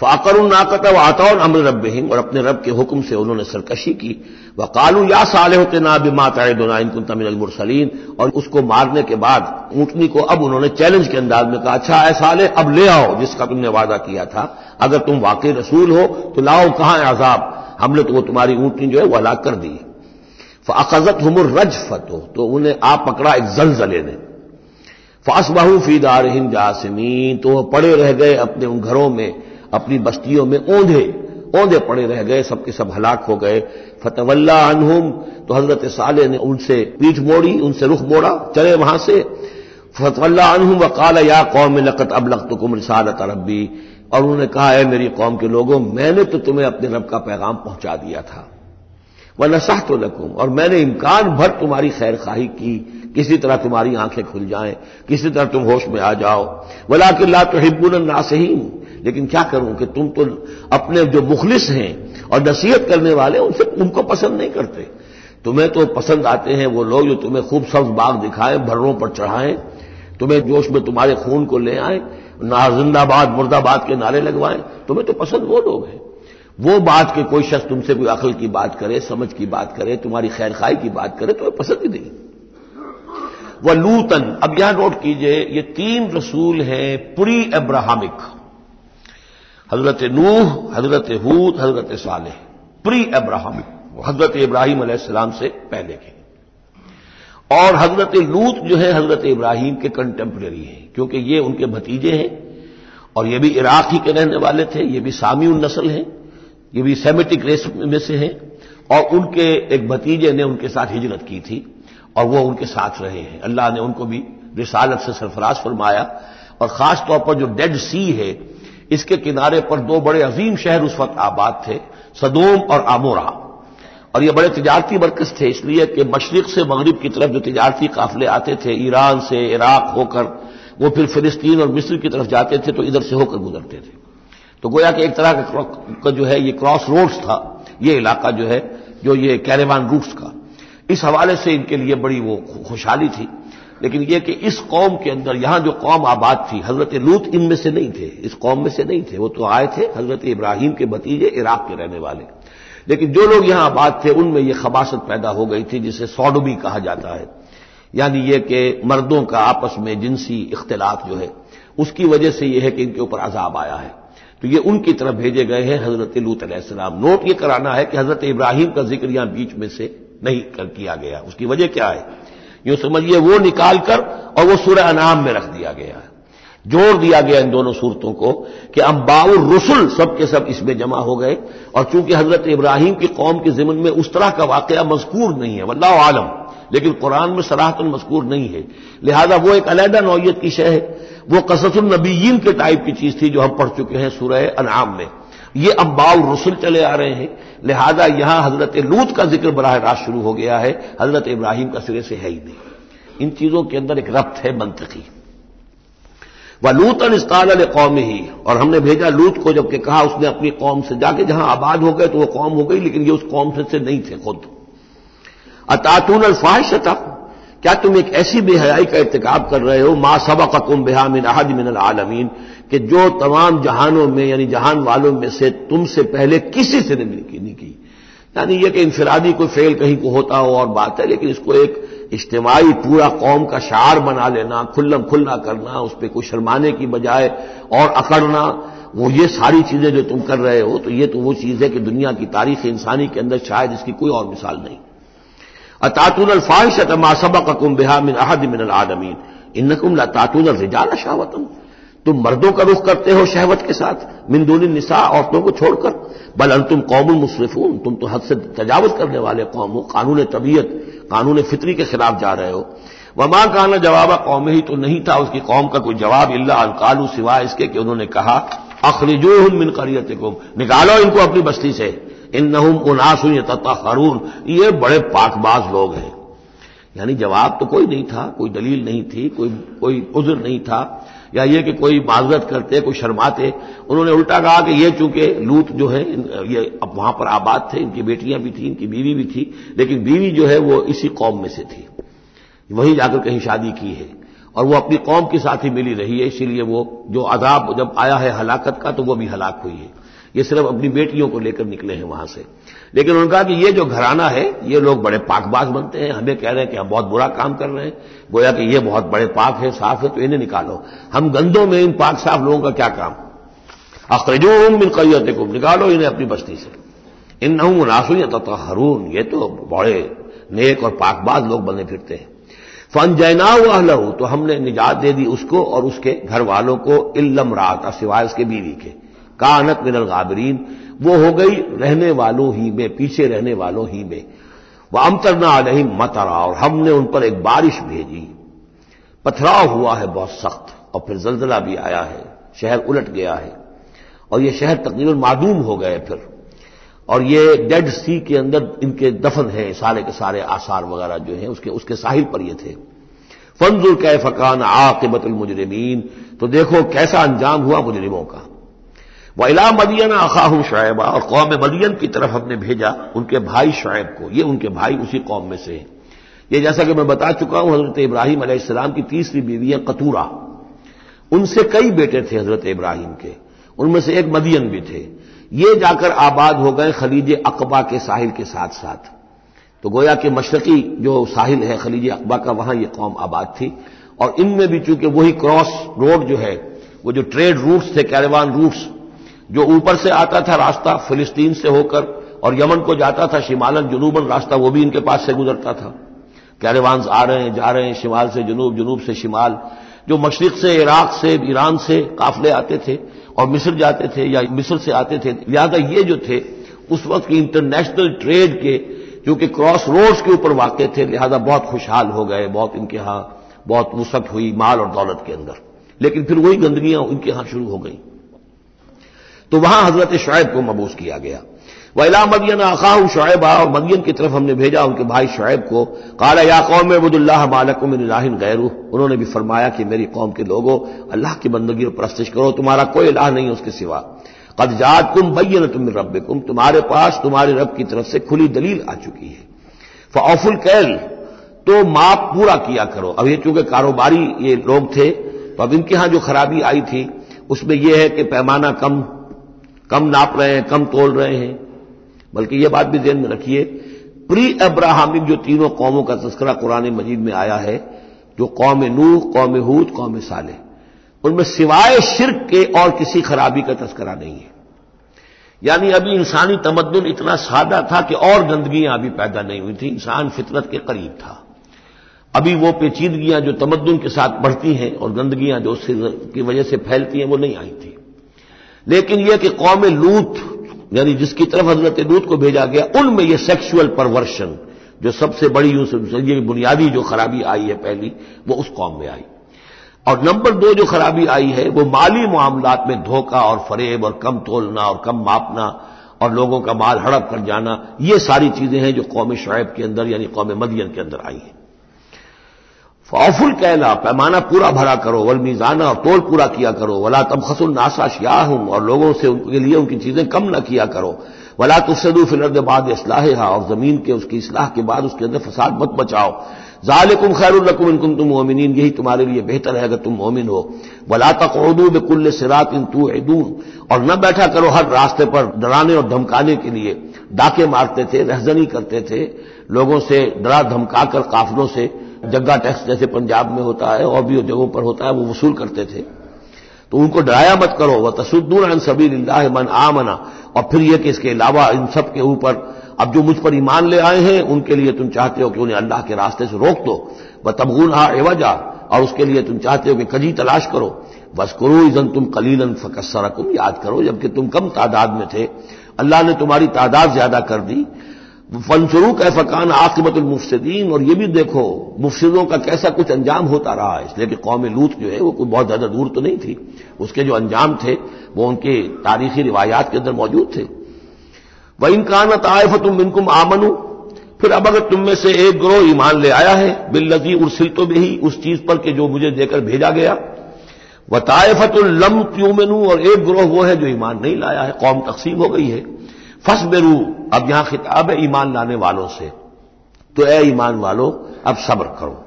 फाकर नाकत व आतौन अमर रब और अपने रब के हुक्म से उन्होंने सरकशी की। व कालू या साले होते ना भी माता बिमाता इनकुन तमिल मुरसलीन। और उसको मारने के बाद ऊंटनी को अब उन्होंने चैलेंज के अंदाज में कहा अच्छा ऐ साले, अब ले आओ जिसका तुमने वादा किया था। अगर तुम वाकई रसूल हो तो लाओ कहाँ आजाब हमने तो वो तुम्हारी ऊंटनी जो है वो हलाक कर दी फ़ाकजत हमर रज फतो तो उन्हें आप पकड़ा एक जलजले ने। फासबाहू फीदार हिंद जासमीन तो वह पड़े रह गए अपने उन घरों में। अपनी बस्तियों में ओंधे ओंधे पड़े रह गए, सबके सब हलाक हो गए। फतवल्ला अनहुम तो हज़रत साले ने उनसे पीठ मोड़ी, उनसे रुख मोड़ा, चले वहाँ से। फतवल्ला अनहुम वकाल या कौम लकत अब लख तुकुम रिसालत रबी और उन्होंने कहा है मेरी कौम के लोगों, मैंने तो तुम्हें अपने रब का पैगाम पहुँचा दिया था। वह नसाह तो लकुम, और मैंने इम्कान भर तुम्हारी खैर खाही की, किसी तरह तुम्हारी आँखें खुल जाएँ, किसी तरह तुम होश में आ जाओ। वला कि ला तो हिब्बुन नासहीन लेकिन क्या करूँ कि तुम तो अपने जो मुखलिस हैं और नसीहत करने वाले, उनसे उनको पसंद नहीं करते। तुम्हें तो पसंद आते हैं वो लोग जो तुम्हें खूब सब्ज बाग दिखाएँ, भर्रों पर चढ़ाएँ, तुम्हें जोश में तुम्हारे खून को ले आए, ना जिंदाबाद, मुर्दाबाद के नारे लगवाएँ। तुम्हें तो पसंद वो लोग हैं। वो बात के कोई शख्स तुमसे कोई अकल की बात करे, समझ की बात करे, तुम्हारी खैर खाई की बात करे, तुम्हें पसंद ही नहीं। वह लूतन, अब यहाँ नोट कीजिए, ये तीन रसूल हैं प्री अब्राहमिक। हज़रत नूह, हज़रत हूद, हज़रत साले प्री अब्राहम, हज़रत इब्राहिम अलैहिस्सलाम से पहले के। और हज़रत लूत जो है, हज़रत इब्राहिम के कंटेम्प्रेरी हैं, क्योंकि ये उनके भतीजे हैं, और ये भी इराक ही के रहने वाले थे, ये भी सामी नस्ल हैं, ये भी सेमेटिक रेस में से हैं, और उनके एक भतीजे ने उनके साथ हिजरत की थी, और वो उनके साथ रहे हैं। अल्लाह ने उनको भी रिसालत से सरफराज फरमाया, और खास तौर पर जो डेड सी है इसके किनारे पर दो बड़े अजीम शहर उस वक्त आबाद थे, सदोम और आमोरा। और ये बड़े तजारती मरकज थे, इसलिए कि मशरक से मगरब की तरफ़ जो तजारती काफिले आते थे, ईरान से इराक होकर, वो फिर फिलिस्तीन और मिस्र की तरफ़ जाते थे तो इधर से होकर गुजरते थे। तो गोया कि एक तरह का जो है, ये क्रॉस रोड्स था, ये इलाका जो है, जो ये कैरेवान रूट्स का। इस हवाले से इनके लिए बड़ी वो खुशहाली थी। लेकिन यह कि इस कौम के अंदर, यहाँ जो कौम आबाद थी, हज़रत लूत इनमें से नहीं थे। इस कौम में से नहीं थे। वो तो आए थे, हज़रत इब्राहिम के भतीजे, इराक के रहने वाले। लेकिन जो लोग यहाँ आबाद थे, उनमें यह खबासत पैदा हो गई थी, जिसे सौडबी कहा जाता है। यानी यह कि मर्दों का आपस में जिनसी इख्तलाफ जो है, उसकी वजह से यह है कि इनके ऊपर अजाब आया है। तो ये उनकी तरफ़ भेजे गए हैं हज़रत लूत अलैहिस्सलाम नोट ये कराना है कि हज़रत इब्राहिम का ज़िक्र यहाँ बीच में से नहीं कर किया गया। उसकी वजह क्या है? यूँ समझिए, वो निकालकर और वो सूर्य अनाम में रख दिया गया है। जोड़ दिया गया इन दोनों सूरतों को कि अम्बाउर रसुल सब के सब इसमें जमा हो गए और चूँकि हज़रत इब्राहिम की कौम के जिमन में उस तरह का वाकया मजकूर नहीं है वल्ला आलम, लेकिन कुरान में सराहतन मजकूर नहीं है। लिहाजा वो एक अलहदा नौयत की शय है। वो कसतुलनबीन के टाइप की चीज़ थी जो हम पढ़ चुके हैं सूरह अनाम में। ये अम्बाउ रसुल चले आ रहे हैं। लिहाजा यहाँ हज़रत लूत का ज़िक्र बराह रास्त शुरू हो गया है। हज़रत इब्राहिम का सिरे से है ही नहीं। इन चीज़ों के अंदर एक रब्त है मंतकी। व लूतन इस्ताल कौम ही और हमने भेजा लूत को जबकि कहा उसने अपनी कौम से जाके जहाँ आबाद हो गए तो वह कौम हो गई लेकिन ये उस कौम से, नहीं थे खुद। अतातून अल्फाहिशता क्या तुम एक ऐसी बेहयाई का इरतकाब कर रहे हो? मा सबक कुम बेहा मिन अहद मिन आलमीन। कि जो तमाम जहानों में, यानी जहान वालों में से तुमसे पहले किसी से नहीं नहीं की। यानी यह कि इंफरादी कोई फेल कहीं को होता हो, और बात है, लेकिन इसको एक इज्तमाही पूरा कौम का शार बना लेना, खुल्लम खुल्ला करना, उस पर कोई शर्माने की बजाय और अकड़ना, वो ये सारी चीज़ें जो तुम कर रहे हो तो ये तो वो चीज़ है कि दुनिया की तारीख इंसानी के अंदर शायद इसकी कोई और मिसाल नहीं। अतातुन अल्फाहिश तमा सबक कुम बिहा मिन अहद मिन इनकुम तातुन रिजाल शावतम तुम मर्दों का रुख करते हो शहवत के साथ मिंदून निसा, औरतों को छोड़कर। बल तुम कौम मुशरफून तुम तो हद से तजावज करने वाले कौम हो, कानून तबीयत, कानून फितरी के खिलाफ जा रहे हो। वमा काना जवाब, कौम ही तो नहीं था, उसकी कौम का कोई जवाब इल्ला अलकालू सिवाय इसके कि उन्होंने कहा अखरिजो मिन करियत निकालो इनको अपनी बस्ती से। इन नहुम उनासुन तथा हरून ये बड़े पाकबाज लोग हैं। यानी जवाब तो कोई नहीं था, कोई दलील नहीं थी, कोई कोई उज्र नहीं था। या ये कि कोई माजरत करते, कोई शर्माते। उन्होंने उल्टा कहा कि ये चूँकि लूत जो है ये अब वहाँ पर आबाद थे, इनकी बेटियाँ भी थी, इनकी बीवी भी थी, लेकिन बीवी जो है वो इसी कौम में से थी। वहीं जाकर कहीं शादी की है। और वो अपनी कौम के साथ ही मिली रही है, इसीलिए वो, जो अजाब जब आया है हलाकत का तो वो भी हलाक हुई है। ये सिर्फ़ अपनी बेटियों को लेकर निकले हैं वहाँ से। लेकिन उन्होंने कहा कि ये जो घराना है, ये लोग बड़े पाकबाज बनते हैं। हमें कह रहे हैं कि हम बहुत बुरा काम कर रहे हैं। गोया कि ये बहुत बड़े पाक है, साफ़ है तो इन्हें निकालो। हम गंदों में इन पाक साफ़ लोगों का क्या काम? अखरजूम मिल कैत को निकालो इन्हें अपनी बस्ती से। इन नहू नासुन तथा हरून ये तो बड़े नेक और पाकबाज लोग बने फिरते हैं। फन जैना लहू तो हमने निजात दे दी उसको और उसके घर वालों को इल्लम रात, सिवाय उसके बीवी के। कानत मिनल गाबरीन, वो हो गई रहने वालों ही में, पीछे रहने वालों ही में। वह अमतरना नहीं मतरा, और हमने उन पर एक बारिश भेजी। पथराव हुआ है बहुत सख्त, और फिर जलजला भी आया है, शहर उलट गया है। और ये शहर तकरीबन मादूम हो गए फिर। और ये डेड सी के अंदर इनके दफन है, सारे के सारे आसार वगैरह जो हैं, उसके उसके साहिल पर ये थे। फंजुल कै फकान आकिबतुल मुजरिमीन तो देखो कैसा अंजाम हुआ मुजरिमों का। वला मदियन अखाहू शुएबा और कौम मदियन की तरफ़ हमने भेजा उनके भाई शुएब को। ये उनके भाई उसी कौम में से हैं। ये जैसा कि मैं बता चुका हूँ, हज़रत इब्राहिम अलैहिस्सलाम की तीसरी बीवी है कतूरा। उनसे कई बेटे थे हज़रत इब्राहिम के। उनमें से एक मदियन भी थे। ये जाकर आबाद हो गए खलीज अकबा के साहिल के साथ साथ। तो गोया के मशरकी जो साहिल है, खलीज अकबा का, वहाँ ये कौम आबाद थी। और इनमें भी चूँकि वही क्रॉस रोड जो है, वो जो ट्रेड रूट्स थे, कैरवान रूट्स जो ऊपर से आता था रास्ता फिलिस्तीन से होकर और यमन को जाता था शिमालन, जुनूबन रास्ता, वो भी इनके पास से गुजरता था। कैरेवान्स आ रहे हैं, जा रहे हैं शिमाल से जुनूब जुनूब से शिमाल। जो मशरक से, इराक से, ईरान से काफले आते थे और मिस्र जाते थे या मिस्र से आते थे लिहाजा ये जो थे, उस वक्त की इंटरनेशनल ट्रेड के क्योंकि क्रॉस रोड्स के ऊपर वाक़ थे, लिहाजा बहुत खुशहाल हो गए, बहुत इनके यहाँ, बहुत वसत हुई माल और दौलत के अंदर। लेकिन फिर वही गंदगियाँ उनके यहाँ शुरू हो गई। तो वहाँ हज़रत शुएब को मबूस किया गया। वैला मदियन आखाऊ शुएबा और मदियन की तरफ़ हमने भेजा उनके भाई शुएब को। काला, या कौम वबुल्लाह मालकुम इलाहिन गैरू। उन्होंने भी फरमाया कि मेरी कौम के लोगों, अल्लाह की बंदगी और प्रस्तिश करो, तुम्हारा कोई इलाह नहीं उसके सिवा। कद जात कुम बैन तुम रब कुम तुम्हारे पास तुम्हारे रब की तरफ़ से खुली दलील आ चुकी है। फ़ाफुल कैल तो माप पूरा किया करो। अब ये चूँकि कारोबारी ये लोग थे तो अब इनके यहाँ जो खराबी आई थी, उसमें यह है कि पैमाना कम कम नाप रहे हैं, कम तोल रहे हैं। बल्कि यह बात भी ध्यान में रखिए प्री अब्राहमिक जो तीनों कौमों का तस्करा कुरान मजीद में आया है, जो कौम नूह, कौम हूद, कौम साले उनमें सिवाय शिरक के और किसी खराबी का तस्करा नहीं है। यानी अभी इंसानी तमद्दुन इतना सादा था कि और गंदगियाँ अभी पैदा नहीं हुई थी, इंसान फितरत के करीब था। अभी वो पेचीदगियाँ जो तमद्दुन के साथ बढ़ती हैं और गंदगियाँ जो उससे की वजह से फैलती हैं, वो नहीं आई थी। लेकिन यह कि कौम लूत, यानी जिसकी तरफ़ हज़रत लूत को भेजा गया, उनमें यह सेक्सुअल परवर्शन जो सबसे बड़ी, ये बुनियादी जो खराबी आई है पहली, वो उस कौम में आई। और नंबर दो जो खराबी आई है, वो माली मामलात में धोखा और फरेब और कम तोलना और कम मापना और लोगों का माल हड़प कर जाना, ये सारी चीज़ें हैं जो कौम शुएब के अंदर, यानी कौम मदियन के अंदर आई हैं। फाफुल कहला पैमाना पूरा भरा करो, वल मीजाना और तोल पूरा किया करो, वला तब खसुल नासा शिया हूँ और लोगों से उनके लिए उनकी चीज़ें कम न किया करो। वला तुसदू फिलर्द बाद इसलाह और ज़मीन के, उसकी इसलाह के बाद उसके अंदर फसाद मत बचाओ जालिकुम खैरुल्लकुम इनकुम तुम मोमिन यही तुम्हारे लिए बेहतर है अगर तुम मोमिन हो। वला तकूदू बेकुल्ल सिरात इन तू और न बैठा करो हर रास्ते पर डराने और धमकाने के लिए। डाके मारते थे, रहजनी करते थे, लोगों से डरा धमकाकर काफलों से। जग्गा टैक्स जैसे पंजाब में होता है और भी जगहों पर होता है, वो वसूल करते थे। तो उनको डराया मत करो वह तसुद्दून सभी मन आमना। और फिर यह कि इसके अलावा इन सब के ऊपर अब जो मुझ पर ईमान ले आए हैं, उनके लिए तुम चाहते हो कि उन्हें अल्लाह के रास्ते से रोक दो। वह तबगुन हा एवजा और उसके लिए तुम चाहते हो कि कजी तलाश करो। बस करो इजन तुम कलीलन फकसरकुम याद करो, जबकि तुम कम तादाद में थे। अल्लाह ने तुम्हारी तादाद ज़्यादा कर दी। फनसरू कैफकान आकिबतुलमुफसदीन और ये भी देखो, मुफसदों का कैसा कुछ अंजाम होता रहा है। इसलिए कि कौम लूत जो है, वो कोई बहुत ज़्यादा दूर तो नहीं थी। उसके जो अंजाम थे, वो उनके तारीखी रिवायात के अंदर मौजूद थे। वह इनकान तायफ तुम इनकुम आमनू, फिर अब अगर तुम में से एक ग्रोह ईमान ले आया है, बिल्लजी उर्सिल तो भी उस चीज़ पर कि जो मुझे देकर भेजा गया। व तायफतुल्लम त्यूमनू, और एक ग्रोह वो है जो ईमान नहीं लाया है, कौम तकसीम हो गई है। फस बेरू अब यहाँ खिताब है ईमान लाने वालों से तो ए ईमान वालों, अब सब्र करो।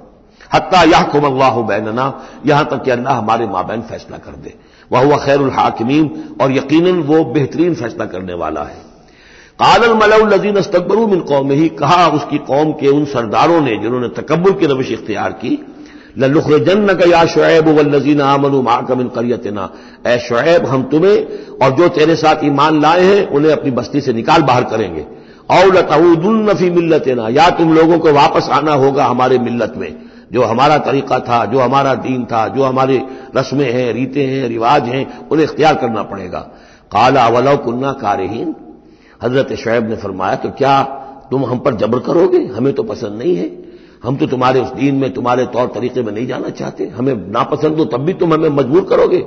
हत्या यह कुम अल्लाह बैनना, यहाँ तक कि अल्लाह हमारे माबैन फैसला कर दे। वह हुआ खैर हाकिमीन, और यकीनन वो बेहतरीन फैसला करने वाला है। कालल मलजीन अस्तकबरू मिन कौम ही कहा उसकी कौम के उन सरदारों ने, जिन्होंने तकबर की रविश इख्तियार की लुखरजन का या शुएब वल्लजीन आमन माकमिन करियतना। ए शुएब, हम तुम्हें और जो तेरे साथ ईमान लाए हैं, उन्हें अपनी बस्ती से निकाल बाहर करेंगे। और लताउदुलनफी मिल्लतना, या तुम लोगों को वापस आना होगा हमारे मिल्लत में। जो हमारा तरीका था, जो हमारा दीन था, जो हमारे रस्में हैं, रीतें हैं, रिवाज हैं, उन्हें इख्तियार करना पड़ेगा। काला, अवलो कुन्ना कारहीन। हज़रत शुएब ने फरमाया तो क्या तुम हम पर जबर करोगे? हमें तो पसंद नहीं है। हम तो तुम्हारे उस दीन में, तुम्हारे तौर तरीके में नहीं जाना चाहते। हमें नापसंद हो, तब भी तुम हमें मजबूर करोगे।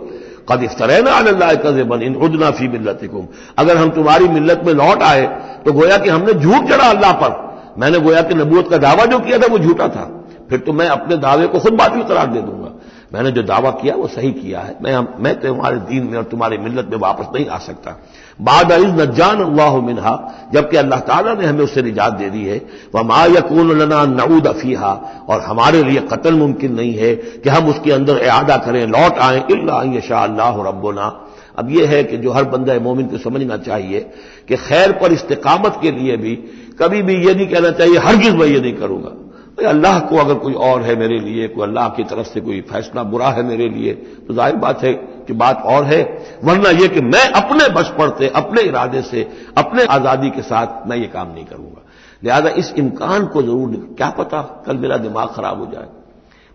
कद इफ्तरैना अल्लाह कज बन इन उदना फ़ी मिलतकुम अगर हम तुम्हारी मिल्लत में लौट आए तो गोया कि हमने झूठ चढ़ा अल्लाह पर। मैंने गोया कि नबूत का दावा जो किया था, वो झूठा था। फिर तो मैं अपने दावे को खुद बात करार दे दूँगा। मैंने जो दावा किया, वो सही किया है। मैं मैं तुम्हारे दीन में और तुम्हारी मिल्लत में वापस नहीं आ सकता। बाद नजान अल्लाह मिनहा, जबकि अल्लाह ताला ने हमें उससे निजात दे दी है। वह मा यकून लना नऊद अफीहा और हमारे लिए कत्ल मुमकिन नहीं है कि हम उसके अंदर इरादा करें, लौट आए, इल्ला शाह अल्लाह अब यह है कि जो हर बंदा मोमिन को समझना चाहिए कि खैर पर इस्तेकामत के लिए भी कभी भी यह नहीं कहना चाहिए, हरगिज मैं ये नहीं करूँगा। अल्लाह को अगर कोई और है मेरे लिए, कोई अल्लाह की तरफ़ से कोई फैसला बुरा है मेरे लिए तो ज़ाहिर बात है कि बात और है। वरना यह कि मैं अपने बस पड़ते अपने इरादे से, अपने आज़ादी के साथ मैं ये काम नहीं करूँगा। लिहाजा इस इम्कान को ज़रूर क्या पता कल मेरा दिमाग खराब हो जाए।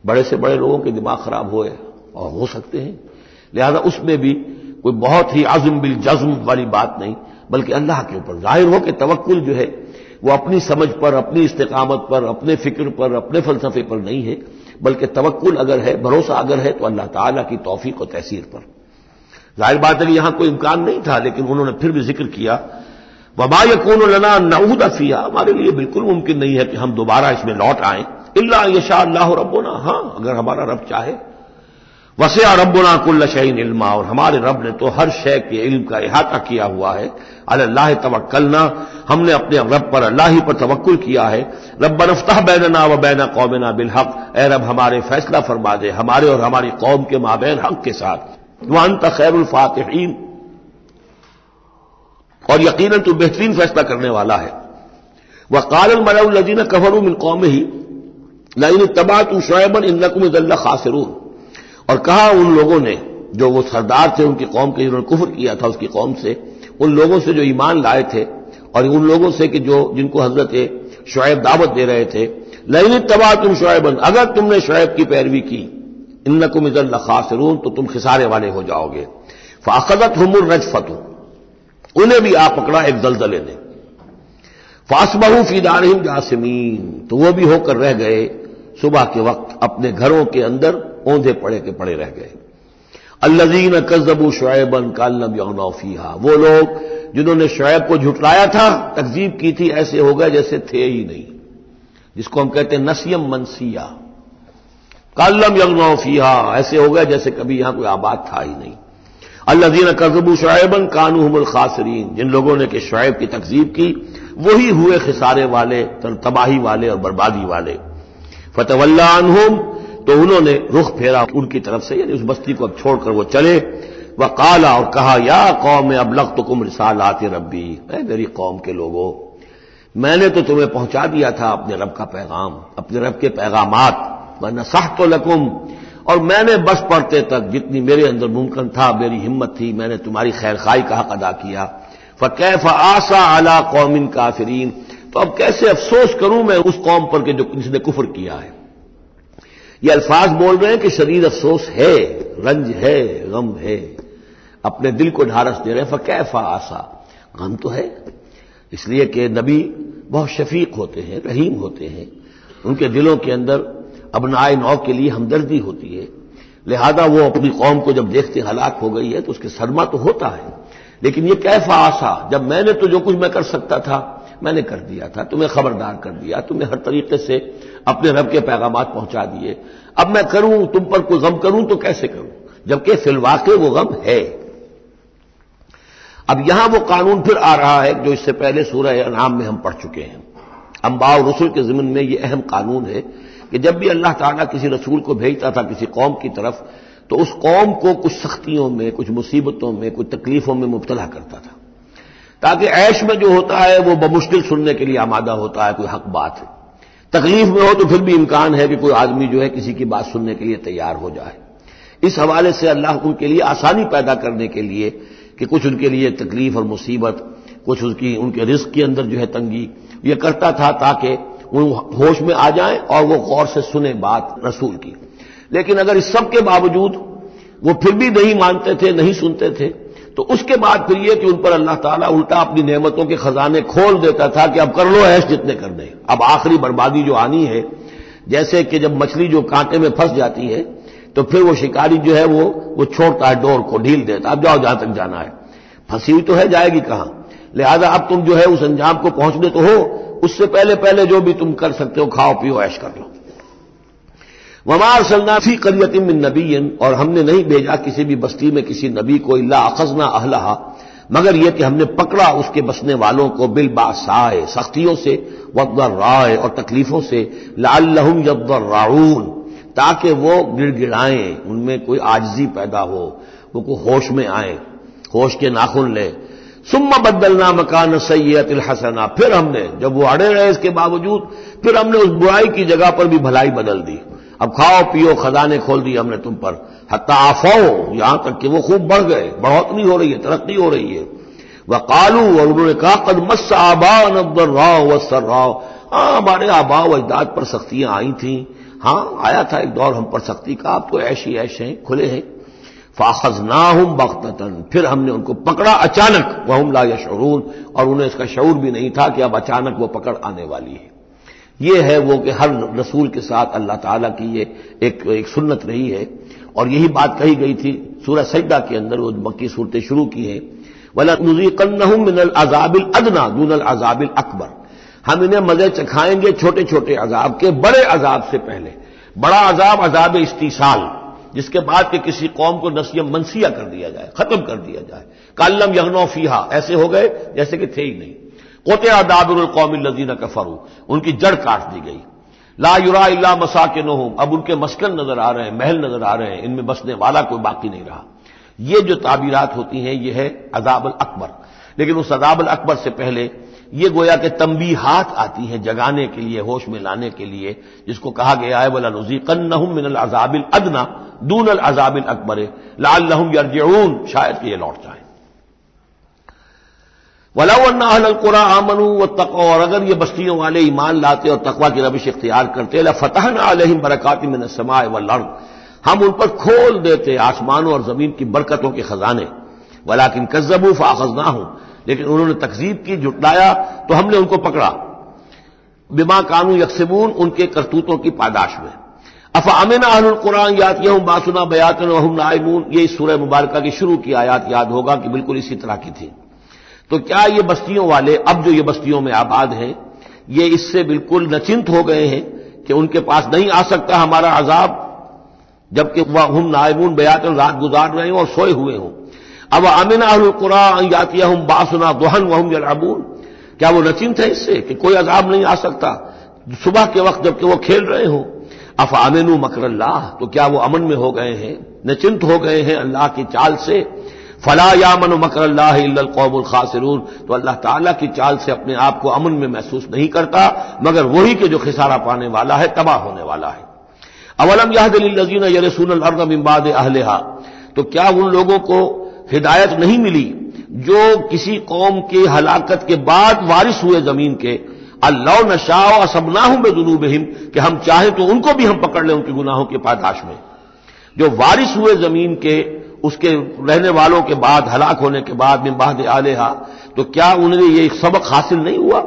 बड़े से बड़े लोगों के दिमाग खराब हो और हो सकते हैं। लिहाजा उसमें भी कोई बहुत ही आज़म बिल जज्म वाली बात नहीं, बल्कि अल्लाह के ऊपर। ज़ाहिर हो कि तवक्ल जो है वो अपनी समझ पर, अपनी इस्तेकामत पर, अपने फ़िक्र पर, अपने फलसफे पर नहीं है, बल्कि तवक्ल अगर है, भरोसा अगर है तो अल्लाह ताला की तोफीक और तहसीर पर। ज़ाहिर बात है कि यहाँ कोई इम्कान नहीं था, लेकिन उन्होंने फिर भी ज़िक्र किया वबा यकून लना नऊद अफिया हमारे लिए बिल्कुल मुमकिन नहीं है कि हम दोबारा इसमें लौट आए। इल्ला यशा अल्लाह रबोना हाँ, अगर हमारा रब चाहे वसया रबना कुल्ल शहीन इल्मा, और हमारे रब ने तो हर शय के इल्म का अहाता किया हुआ है। अल्लाह तवक्लना हमने अपने रब पर अल्लाह ही पर तवक्ल किया है। रब नफ्ताह बैनना व बैना कौमना बिलहक। ए रब, हमारे फैसला फरमा दे, हमारे और हमारी कौम के माबेन हक के साथ। वन खैरफातहीन और यकीन तो बेहतरीन फैसला करने वाला है। वह कालन मलजीन कफरू मिन कौम ही लाइन तबा तू शुएबन इन नकुम खासरून। और कहा उन लोगों ने, जो वो सरदार थे, उनकी कौम के जिन्होंने कुफर किया था, उसकी कौम से, उन लोगों से जो ईमान लाए थे, और उन लोगों से कि जो, जिनको हज़रत शुएब दावत दे रहे थे, लैन तबाह तुम शुएबन अगर तुमने शुएब की पैरवी की इन नकुम इजल खासरून तो तुम खिसारे वाले हो जाओगे। फाखदत हमर रजफतु, उन्हें भी आप पकड़ा एक दलदले ने। फासबहू फीदारहिम जासमीन तो वह भी होकर रह गए, सुबह के वक्त अपने घरों के अंदर ओंधे पड़े के पड़े रह गए। अल्लजीन कजबू शुएबन कालम यौनौफीहा वो लोग जिन्होंने शुएब को झुटलाया था, तकजीब की थी, ऐसे हो गए जैसे थे ही नहीं। जिसको हम कहते हैं नसीम मनसिया। कालम यौनौफीहा ऐसे हो गए जैसे कभी यहाँ कोई आबाद था ही नहीं। अल्लाजीन कजबू शुएबन कानूहमुल खासरीन, जिन लोगों ने कि शुएब की तकजीब की, वही हुए खिसारे वाले तबाही वाले और बर्बादी वाले। फतवल्ला तो उन्होंने रुख फेरा उनकी तरफ़ से, यानी उस बस्ती को अब छोड़कर वो चले। वह काला और कहा, या कौम अब लख तो कुम रिसाल आते रबी है मेरी कौम के लोगों, मैंने तो तुम्हें पहुँचा दिया था अपने रब का पैगाम, अपने रब के पैगाम वरना साह तो लकुम, और मैंने बस पढ़ते तक जितनी मेरे अंदर मुमकिन था, मेरी हिम्मत थी, मैंने तुम्हारी खैर खाई का हक अदा किया। फ़कैफ आसा अला कौमिन काफरीन तो अब कैसे अफसोस करूँ मैं उस कौम पर के जो, जिसने कुफर किया है? ये अल्फाज बोल रहे हैं कि शरीर अफसोस है, रंज है, गम है। अपने दिल को ढारस दे रहे फ़कैफ आसा। गम तो है। इसलिए कि नबी बहुत शफीक होते हैं, रहीम होते हैं। उनके दिलों के अंदर अपनाए नौ के लिए हमदर्दी होती है। लिहाजा वो अपनी कौम को जब देखते हलाक हो गई है तो उसके सदमा तो होता है। लेकिन ये कैफा आशा जब मैंने तो जो कुछ मैं कर सकता था मैंने कर दिया था, तुम्हें खबरदार कर दिया तुम्हें हर तरीके से अपने रब के पैगाम पहुँचा दिए। अब मैं करूँ, तुम पर कोई गम करूँ तो कैसे करूँ? जबकि फिलवाके वो गम है। अब यहाँ वो कानून फिर आ रहा है, जो इससे पहले सूरह अनाम में हम पढ़ चुके हैं। अम्बा और रसुल के जिमन में ये अहम कानून है कि जब भी अल्लाह ताला किसी रसूल को भेजता था किसी कौम की तरफ़ तो उस कौम को कुछ सख्तियों में, कुछ मुसीबतों में, कुछ तकलीफों में मुबतला करता था। ताकि ऐश में जो होता है वो बमुश्किल सुनने के लिए आमादा होता है, कोई हक बात है। तकलीफ़ में हो तो फिर भी इम्कान है कि कोई आदमी जो है किसी की बात सुनने के लिए तैयार हो जाए। इस हवाले से अल्लाह उनके लिए आसानी पैदा करने के लिए कि कुछ उनके लिए तकलीफ़ और मुसीबत, कुछ उनकी, उनके रिस्क के अंदर जो है तंगी, ये करता था ताकि वो होश में आ जाए और वो गौर से सुने बात रसूल की। लेकिन अगर इस सब के बावजूद वो फिर भी नहीं मानते थे, नहीं सुनते थे तो उसके बाद फिर यह कि उन पर अल्लाह ताला उल्टा अपनी नेमतों के खजाने खोल देता था कि अब कर लो ऐश जितने कर दे। अब आखिरी बर्बादी जो आनी है, जैसे कि जब मछली जो कांटे में फंस जाती है तो फिर वो शिकारी जो है वो वो छोड़ता है डोर को, ढील देता है। अब जाओ जहाँ तक जाना है। फंसी हुई तो है, जाएगी कहाँ? लिहाजा अब तुम जो है उस अंजाम को पहुँचने तो हो। उससे पहले पहले जो भी तुम कर सकते हो, खाओ, पियो, ऐश कर लो। वमार सलनाफी करियतिम नबी और हमने नहीं भेजा किसी भी बस्ती में किसी नबी को इल्ला अखजना अहलहा, मगर यह कि हमने पकड़ा उसके बसने वालों को बिल बासाए, सख्तियों से वदर राय और तकलीफों से लालहम यदर राउन ताकि वो गिड़गिड़ाएँ, उनमें कोई आजजी पैदा हो, वो को होश में आए, होश के नाखुन ले। सुम्मा बदलना मकान सैयत हसना, फिर हमने, जब वो अड़े रहे इसके बावजूद, फिर हमने उस बुराई की जगह पर भी भलाई बदल दी। अब खाओ, पियो, खजाने खोल दिए हमने तुम पर। हत्ता आफो यहाँ तक कि वो खूब बढ़ गए। बढ़ोतरी हो रही है, तरक्की हो रही है। वह कालू और उन्होंने कहा, कद मस आबा नब्दर राव व सर राव हाँ हमारे आबा व अजदाद पर सख्तियाँ आई थी। हाँ आया था एक दौर हम पर सख्ती का। आप तो ऐशी ऐश हैं, खुले हैं। फाखज ना हम बख्तन फिर हमने उनको पकड़ा अचानक। वह हम ला यशरून। और उन्हें इसका शूर भी नहीं था कि अब अचानक वो पकड़ आने वाली है। ये है वो कि हर रसूल के साथ अल्लाह ताला की ये एक, एक सुन्नत रही है। और यही बात कही गई थी सूरह सजदा के अंदर वो मक्की सूरतें शुरू की हैं। वला कन्नहुम मिनल अजाबिल अदना दूनल अजाबिल अकबर। हम इन्हें मज़े चखाएँगे छोटे छोटे अजाब के बड़े अजाब से पहले। बड़ा अजाब अजाब इस्तीसाल जिसके बाद के किसी कौम को नसीम मनसिया कर दिया जाए खत्म कर दिया जाए। कालम यगनो फीहा ऐसे हो गए जैसे कि थे ही नहीं। कोते आदाबुल कौमी लजीना कफरू। उनकी जड़ काट दी गई। ला युरा इल्ला मसा के नोहम अब उनके मस्कन नज़र आ रहे हैं, महल नज़र आ रहे हैं। इनमें बसने वाला कोई बाकी नहीं रहा। ये जो ताबीरात होती हैं, ये है अजाबल अकबर। लेकिन उस अजाबल अकबर से पहले ये गोया के तंबी हाथ आती हैं जगाने के लिए, होश में लाने के लिए, जिसको कहा गया है, वला नजीकन्नहुम मिनल अजाबिल अदना दून अल अजाबिल अकबर लाल यरजून शायद ये लौट जाए। वलाकुरा आमनु व तक और अगर ये बस्तियों वाले ईमान लाते और तकवा की रविश इख्तियार करते फतह अलहिम बरकत मिन समाए व लड़ हम उन पर खोल देते आसमानों और ज़मीन की बरकतों के खजाने। वलाकिन कज्जबू फाखज ना हूँ लेकिन उन्होंने तकजीब की, जुटलाया तो हमने उनको पकड़ा। बिमा कानू यकसबून, उनके करतूतों की पादाश में। अफ अमिन कुरान याद यह बासुना बयातन वहम नाइमून। ये इस सूरह मुबारक की शुरू की आयात याद होगा कि बिल्कुल इसी तरह की थी। तो क्या ये बस्तियों वाले, अब जो ये बस्तियों में आबाद हैं, ये इससे बिल्कुल नचिंत हो गए हैं कि उनके पास नहीं आ सकता हमारा अजाब, जबकि वह हम नायबून बयात रात गुजार रहे हों और सोए हुए हों। अब अमिन कुरान यातिया हम बासुना दोहन वहम यलाबून क्या वो नचिंत है इससे कि कोई अजाब नहीं आ सकता सुबह के वक्त जबकि वो खेल रहे हों? अफ अमिन मकर तो क्या वो अमन में हो गए हैं, नचिंत हो गए हैं अल्लाह की चाल से? फला यामन मकर खासरून। तो अल्लाह ताला की चाल से अपने आप को अमन में महसूस नहीं करता, मगर वही के जो खिसारा पाने वाला है, तबाह होने वाला है। अवलम याहदीन यरसून अर्द अहलहा। तो क्या उन लोगों को हिदायत नहीं मिली, जो किसी कौम के हलाकत के बाद वारिस हुए ज़मीन के? अल्लाह नशाओ असबनाहू में जुनूबहिम कि हम चाहें तो उनको भी हम पकड़ लें उनके गुनाहों के पादाश में। जो वारिस हुए ज़मीन के उसके रहने वालों के बाद, हलाक होने के बाद मिम्बाद आलेहा तो क्या उन्हें ये सबक हासिल नहीं हुआ?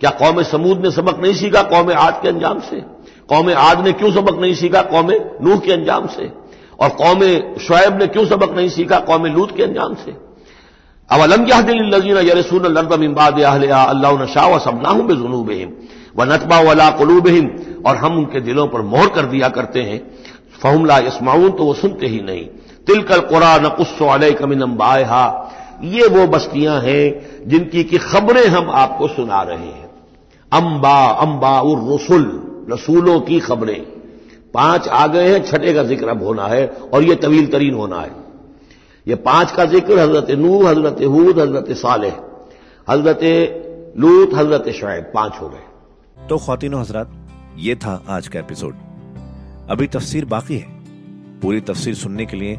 क्या कौम समूद ने सबक नहीं सीखा कौम आद के अंजाम से? कौम आद ने क्यों सबक नहीं सीखा कौम नूह के अंजाम से? और कौम शुएब ने क्यों सबक नहीं सीखा कौम लूत के अंजाम से? अब अलम याहदीन यरसून लर्दमिनबाद अल्लाह नशा सबनाहू में जुनूबहिम व नतबा वला कलूबहिम, और हम उनके दिलों पर मोहर कर दिया करते हैं फहमला यसमाउन तो वो सुनते ही नहीं। तिलकल कुरान कुस्सो कमिन अम्बाहा ये वो बस्तियाँ हैं जिनकी की खबरें हम आपको सुना रहे हैं। अम्बा अम्बा उर रसुल, रसूलों की खबरें। पाँच आ गए हैं, छठे का ज़िक्र अब होना है और यह तवील तरीन होना है। ये पाँच का ज़िक्र हज़रत नू हज़रत हूद, हज़रत साले हज़रत लूत, हज़रत शायद पाँच हो गए। तो खातिन हज़रत, ये था आज का एपिसोड। अभी तफसीर बाकी है। पूरी तफसीर सुनने के लिए